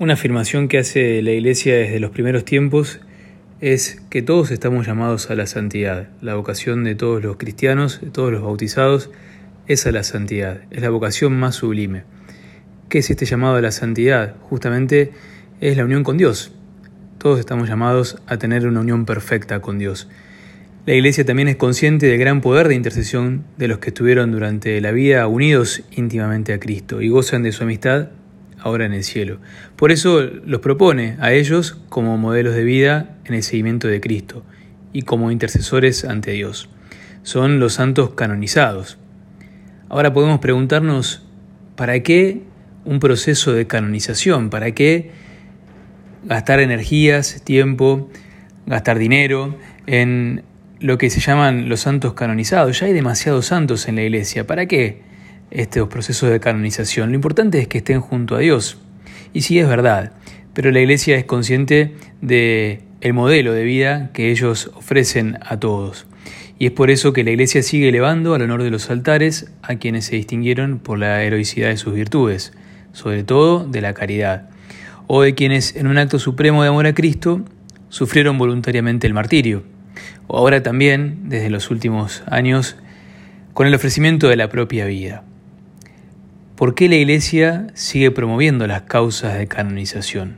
Una afirmación que hace la Iglesia desde los primeros tiempos es que todos estamos llamados a la santidad. La vocación de todos los cristianos, de todos los bautizados, es a la santidad. Es la vocación más sublime. ¿Qué es este llamado a la santidad? Justamente es la unión con Dios. Todos estamos llamados a tener una unión perfecta con Dios. La Iglesia también es consciente del gran poder de intercesión de los que estuvieron durante la vida unidos íntimamente a Cristo y gozan de su amistad ahora en el cielo. Por eso los propone a ellos como modelos de vida en el seguimiento de Cristo y como intercesores ante Dios. Son los santos canonizados. Ahora podemos preguntarnos, ¿para qué un proceso de canonización? ¿Para qué gastar energías, tiempo, gastar dinero en lo que se llaman los santos canonizados? Ya hay demasiados santos en la iglesia. ¿Para qué? Estos procesos de canonización. Lo importante es que estén junto a Dios. Y sí es verdad, pero la Iglesia es consciente de el modelo de vida que ellos ofrecen a todos. Y es por eso que la Iglesia sigue elevando al honor de los altares a quienes se distinguieron por la heroicidad de sus virtudes, sobre todo de la caridad, o de quienes en un acto supremo de amor a Cristo sufrieron voluntariamente el martirio, o ahora también, desde los últimos años, con el ofrecimiento de la propia vida. ¿Por qué la Iglesia sigue promoviendo las causas de canonización?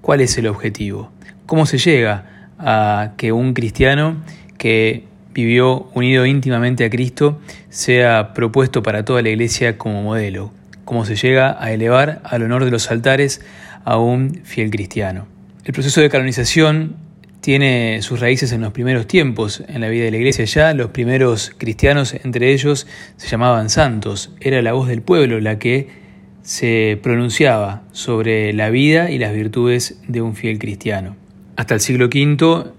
¿Cuál es el objetivo? ¿Cómo se llega a que un cristiano que vivió unido íntimamente a Cristo sea propuesto para toda la Iglesia como modelo? ¿Cómo se llega a elevar al honor de los altares a un fiel cristiano? El proceso de canonización tiene sus raíces en los primeros tiempos en la vida de la iglesia. Ya los primeros cristianos, entre ellos, se llamaban santos. Era la voz del pueblo la que se pronunciaba sobre la vida y las virtudes de un fiel cristiano. Hasta el siglo V,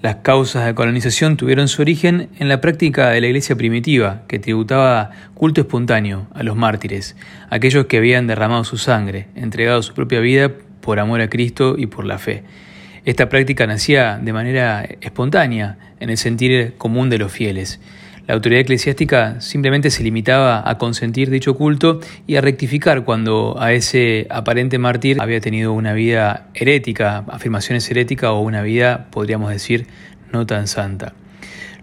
las causas de colonización tuvieron su origen en la práctica de la iglesia primitiva, que tributaba culto espontáneo a los mártires, aquellos que habían derramado su sangre, entregado su propia vida por amor a Cristo y por la fe. Esta práctica nacía de manera espontánea en el sentir común de los fieles. La autoridad eclesiástica simplemente se limitaba a consentir dicho culto y a rectificar cuando a ese aparente mártir había tenido una vida herética, afirmaciones heréticas o una vida, podríamos decir, no tan santa.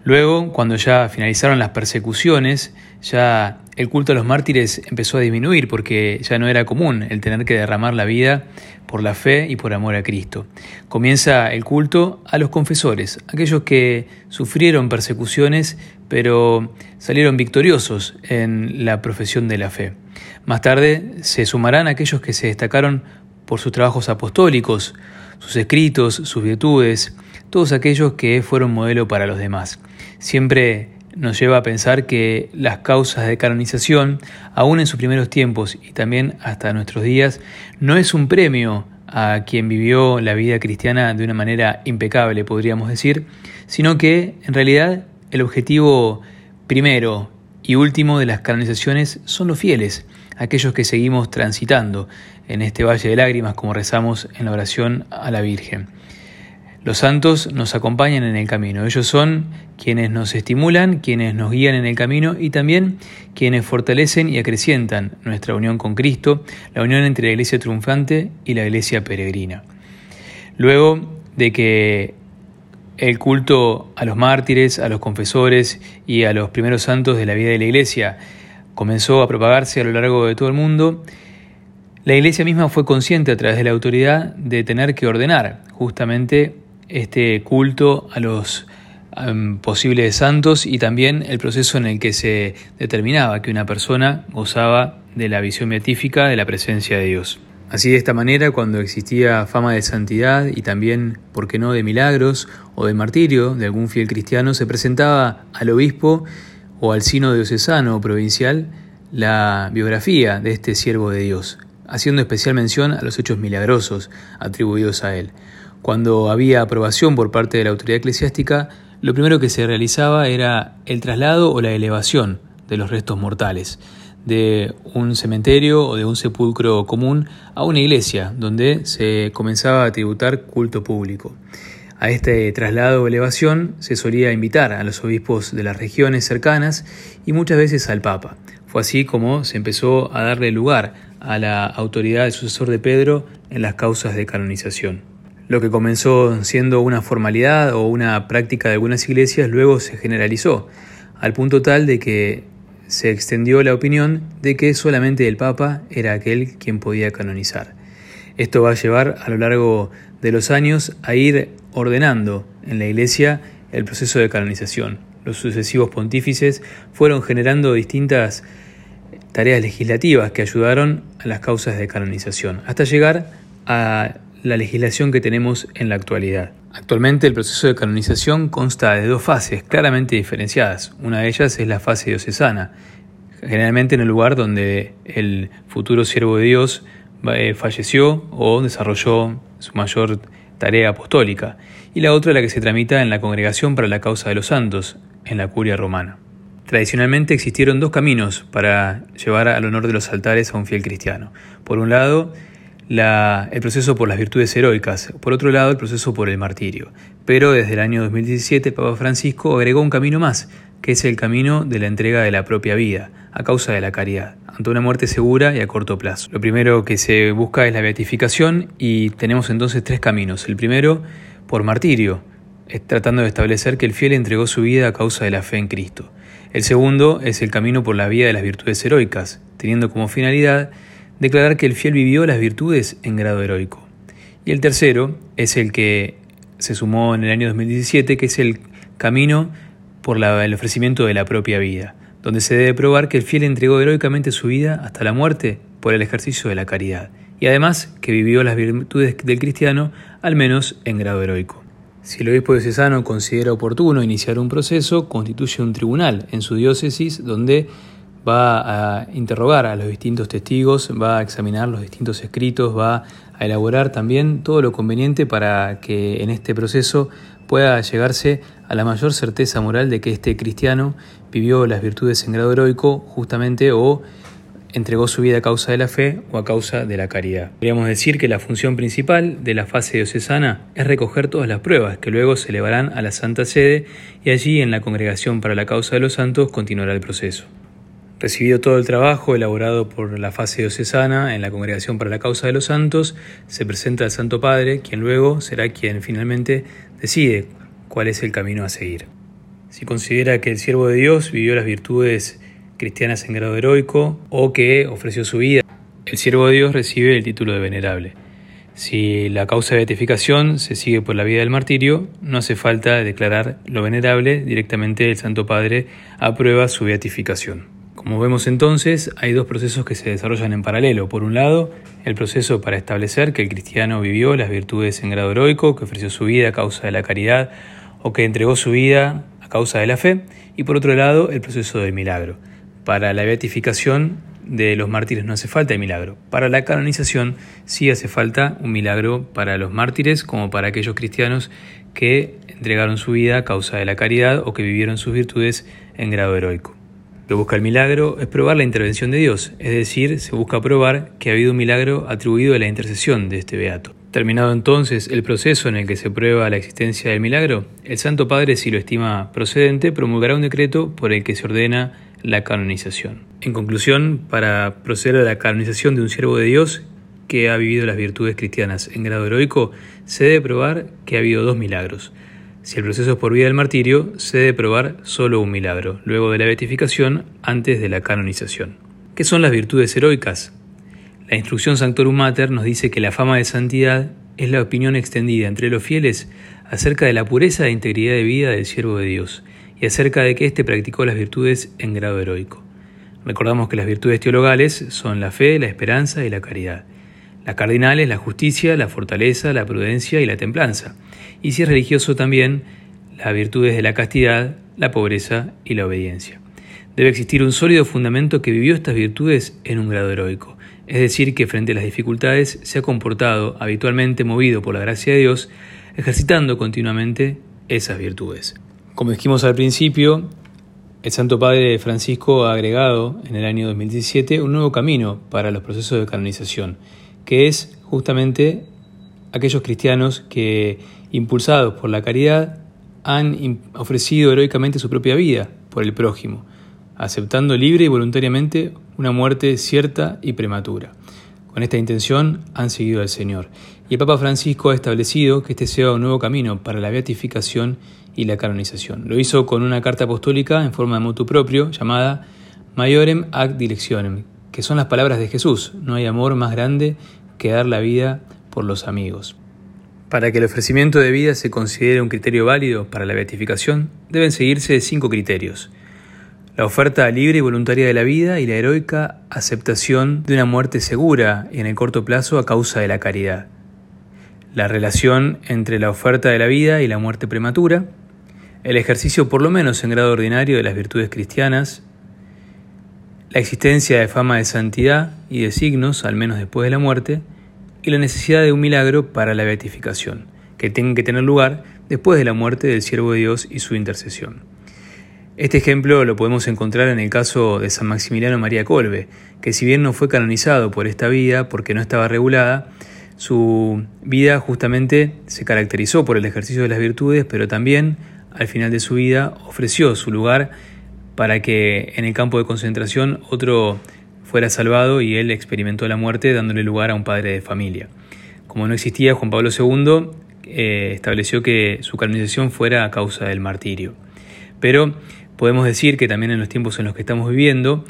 Luego, cuando ya finalizaron las persecuciones, ya el culto a los mártires empezó a disminuir porque ya no era común el tener que derramar la vida por la fe y por amor a Cristo. Comienza el culto a los confesores, aquellos que sufrieron persecuciones pero salieron victoriosos en la profesión de la fe. Más tarde se sumarán aquellos que se destacaron por sus trabajos apostólicos, sus escritos, sus virtudes, todos aquellos que fueron modelo para los demás. Siempre nos lleva a pensar que las causas de canonización, aún en sus primeros tiempos y también hasta nuestros días, no es un premio a quien vivió la vida cristiana de una manera impecable, podríamos decir, sino que en realidad el objetivo primero y último de las canonizaciones son los fieles, aquellos que seguimos transitando en este valle de lágrimas como rezamos en la oración a la Virgen. Los santos nos acompañan en el camino. Ellos son quienes nos estimulan, quienes nos guían en el camino y también quienes fortalecen y acrecientan nuestra unión con Cristo, la unión entre la iglesia triunfante y la iglesia peregrina. Luego de que el culto a los mártires, a los confesores y a los primeros santos de la vida de la iglesia comenzó a propagarse a lo largo de todo el mundo, la iglesia misma fue consciente a través de la autoridad de tener que ordenar justamente este culto a los posibles santos y también el proceso en el que se determinaba que una persona gozaba de la visión beatífica de la presencia de Dios. Así de esta manera, cuando existía fama de santidad y también, por qué no, de milagros o de martirio de algún fiel cristiano, se presentaba al obispo o al sino diocesano o provincial la biografía de este siervo de Dios, haciendo especial mención a los hechos milagrosos atribuidos a él. Cuando había aprobación por parte de la autoridad eclesiástica, lo primero que se realizaba era el traslado o la elevación de los restos mortales de un cementerio o de un sepulcro común a una iglesia, donde se comenzaba a tributar culto público. A este traslado o elevación se solía invitar a los obispos de las regiones cercanas y muchas veces al Papa. Fue así como se empezó a darle lugar a la autoridad del sucesor de Pedro en las causas de canonización. Lo que comenzó siendo una formalidad o una práctica de algunas iglesias luego se generalizó, al punto tal de que se extendió la opinión de que solamente el Papa era aquel quien podía canonizar. Esto va a llevar a lo largo de los años a ir ordenando en la Iglesia el proceso de canonización. Los sucesivos pontífices fueron generando distintas tareas legislativas que ayudaron a las causas de canonización, hasta llegar a la legislación que tenemos en la actualidad. Actualmente el proceso de canonización consta de dos fases claramente diferenciadas. Una de ellas es la fase diocesana, generalmente en el lugar donde el futuro siervo de Dios eh, falleció o desarrolló su mayor tarea apostólica, y la otra la que se tramita en la Congregación para la Causa de los Santos, en la Curia Romana. Tradicionalmente existieron dos caminos para llevar al honor de los altares a un fiel cristiano. Por un lado, el proceso por las virtudes heroicas, por otro lado el proceso por el martirio. Pero desde el año 2017 el Papa Francisco agregó un camino más, que es el camino de la entrega de la propia vida, a causa de la caridad, ante una muerte segura y a corto plazo. Lo primero que se busca es la beatificación y tenemos entonces tres caminos. El primero, por martirio, tratando de establecer que el fiel entregó su vida a causa de la fe en Cristo. El segundo es el camino por la vía de las virtudes heroicas, teniendo como finalidad declarar que el fiel vivió las virtudes en grado heroico. Y el tercero es el que se sumó en el año 2017, que es el camino por el ofrecimiento de la propia vida, donde se debe probar que el fiel entregó heroicamente su vida hasta la muerte por el ejercicio de la caridad, y además que vivió las virtudes del cristiano al menos en grado heroico. Si el obispo diocesano considera oportuno iniciar un proceso, constituye un tribunal en su diócesis donde va a interrogar a los distintos testigos, va a examinar los distintos escritos, va a elaborar también todo lo conveniente para que en este proceso pueda llegarse a la mayor certeza moral de que este cristiano vivió las virtudes en grado heroico justamente o entregó su vida a causa de la fe o a causa de la caridad. Podríamos decir que la función principal de la fase diocesana es recoger todas las pruebas que luego se elevarán a la Santa Sede y allí en la Congregación para la Causa de los Santos continuará el proceso. Recibido todo el trabajo elaborado por la fase diocesana en la Congregación para la Causa de los Santos, se presenta al Santo Padre, quien luego será quien finalmente decide cuál es el camino a seguir. Si considera que el siervo de Dios vivió las virtudes cristianas en grado heroico o que ofreció su vida, el siervo de Dios recibe el título de venerable. Si la causa de beatificación se sigue por la vía del martirio, no hace falta declarar lo venerable, directamente el Santo Padre aprueba su beatificación. Como vemos entonces, hay dos procesos que se desarrollan en paralelo. Por un lado, el proceso para establecer que el cristiano vivió las virtudes en grado heroico, que ofreció su vida a causa de la caridad o que entregó su vida a causa de la fe. Y por otro lado, el proceso del milagro. Para la beatificación de los mártires no hace falta el milagro. Para la canonización sí hace falta un milagro para los mártires como para aquellos cristianos que entregaron su vida a causa de la caridad o que vivieron sus virtudes en grado heroico. Lo busca el milagro es probar la intervención de Dios, es decir, se busca probar que ha habido un milagro atribuido a la intercesión de este beato. Terminado entonces el proceso en el que se prueba la existencia del milagro, el Santo Padre, si lo estima procedente, promulgará un decreto por el que se ordena la canonización. En conclusión, para proceder a la canonización de un siervo de Dios que ha vivido las virtudes cristianas en grado heroico, se debe probar que ha habido dos milagros. Si el proceso es por vía del martirio, se debe probar solo un milagro, luego de la beatificación, antes de la canonización. ¿Qué son las virtudes heroicas? La instrucción Sanctorum Mater nos dice que la fama de santidad es la opinión extendida entre los fieles acerca de la pureza e integridad de vida del siervo de Dios y acerca de que éste practicó las virtudes en grado heroico. Recordamos que las virtudes teologales son la fe, la esperanza y la caridad. Las cardinales, la justicia, la fortaleza, la prudencia y la templanza. Y si es religioso también, las virtudes de la castidad, la pobreza y la obediencia. Debe existir un sólido fundamento que vivió estas virtudes en un grado heroico, es decir, que frente a las dificultades se ha comportado habitualmente movido por la gracia de Dios, ejercitando continuamente esas virtudes. Como dijimos al principio, el Santo Padre Francisco ha agregado en el año 2017 un nuevo camino para los procesos de canonización que es justamente aquellos cristianos que, impulsados por la caridad, han ofrecido heroicamente su propia vida por el prójimo, aceptando libre y voluntariamente una muerte cierta y prematura. Con esta intención han seguido al Señor. Y el Papa Francisco ha establecido que este sea un nuevo camino para la beatificación y la canonización. Lo hizo con una carta apostólica en forma de motu propio llamada Maiorem ad Directionem, que son las palabras de Jesús. No hay amor más grande que dar la vida por los amigos. Para que el ofrecimiento de vida se considere un criterio válido para la beatificación, deben seguirse cinco criterios. La oferta libre y voluntaria de la vida y la heroica aceptación de una muerte segura y en el corto plazo a causa de la caridad. La relación entre la oferta de la vida y la muerte prematura. El ejercicio por lo menos en grado ordinario de las virtudes cristianas. La existencia de fama de santidad y de signos, al menos después de la muerte y la necesidad de un milagro para la beatificación, que tiene que tener lugar después de la muerte del siervo de Dios y su intercesión. Este ejemplo lo podemos encontrar en el caso de San Maximiliano María Colbe, que si bien no fue canonizado por esta vida porque no estaba regulada, su vida justamente se caracterizó por el ejercicio de las virtudes, pero también al final de su vida ofreció su lugar para que en el campo de concentración otro fuera salvado y él experimentó la muerte dándole lugar a un padre de familia. Como no existía, Juan Pablo II eh, estableció que su canonización fuera a causa del martirio. Pero podemos decir que también en los tiempos en los que estamos viviendo,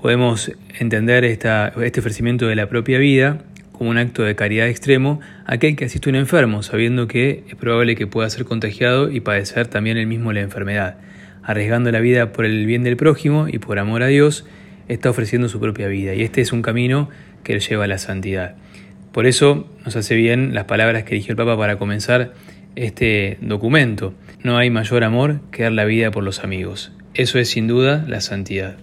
podemos entender este ofrecimiento de la propia vida como un acto de caridad extremo aquel que asiste a un enfermo, sabiendo que es probable que pueda ser contagiado y padecer también él mismo la enfermedad, arriesgando la vida por el bien del prójimo y por amor a Dios, está ofreciendo su propia vida y este es un camino que le lleva a la santidad. Por eso nos hace bien las palabras que eligió el Papa para comenzar este documento. No hay mayor amor que dar la vida por los amigos. Eso es sin duda la santidad.